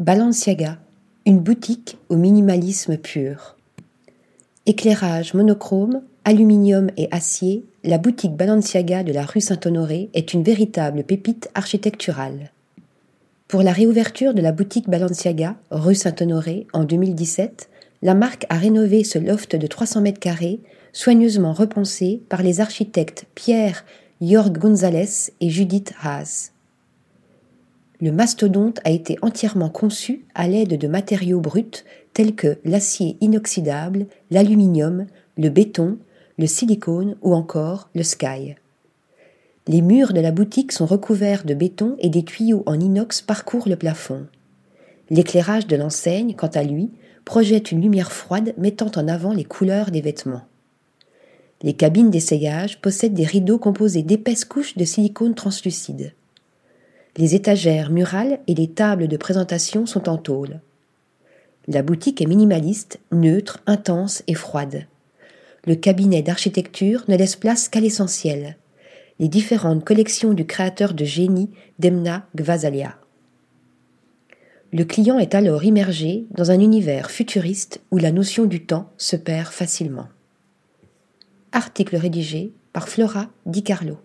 Balenciaga, une boutique au minimalisme pur. Éclairage monochrome, aluminium et acier, la boutique Balenciaga de la rue Saint-Honoré est une véritable pépite architecturale. Pour la réouverture de la boutique Balenciaga, rue Saint-Honoré, en 2017, la marque a rénové ce loft de 300 mètres carrés, soigneusement repensé par les architectes Pierre Jorg Gonzalez et Judith Haas. Le mastodonte a été entièrement conçu à l'aide de matériaux bruts tels que l'acier inoxydable, l'aluminium, le béton, le silicone ou encore le sky. Les murs de la boutique sont recouverts de béton et des tuyaux en inox parcourent le plafond. L'éclairage de l'enseigne, quant à lui, projette une lumière froide mettant en avant les couleurs des vêtements. Les cabines d'essayage possèdent des rideaux composés d'épaisses couches de silicone translucide. Les étagères murales et les tables de présentation sont en tôle. La boutique est minimaliste, neutre, intense et froide. Le cabinet d'architecture ne laisse place qu'à l'essentiel, les différentes collections du créateur de génie Demna Gvasalia. Le client est alors immergé dans un univers futuriste où la notion du temps se perd facilement. Article rédigé par Flora Di Carlo.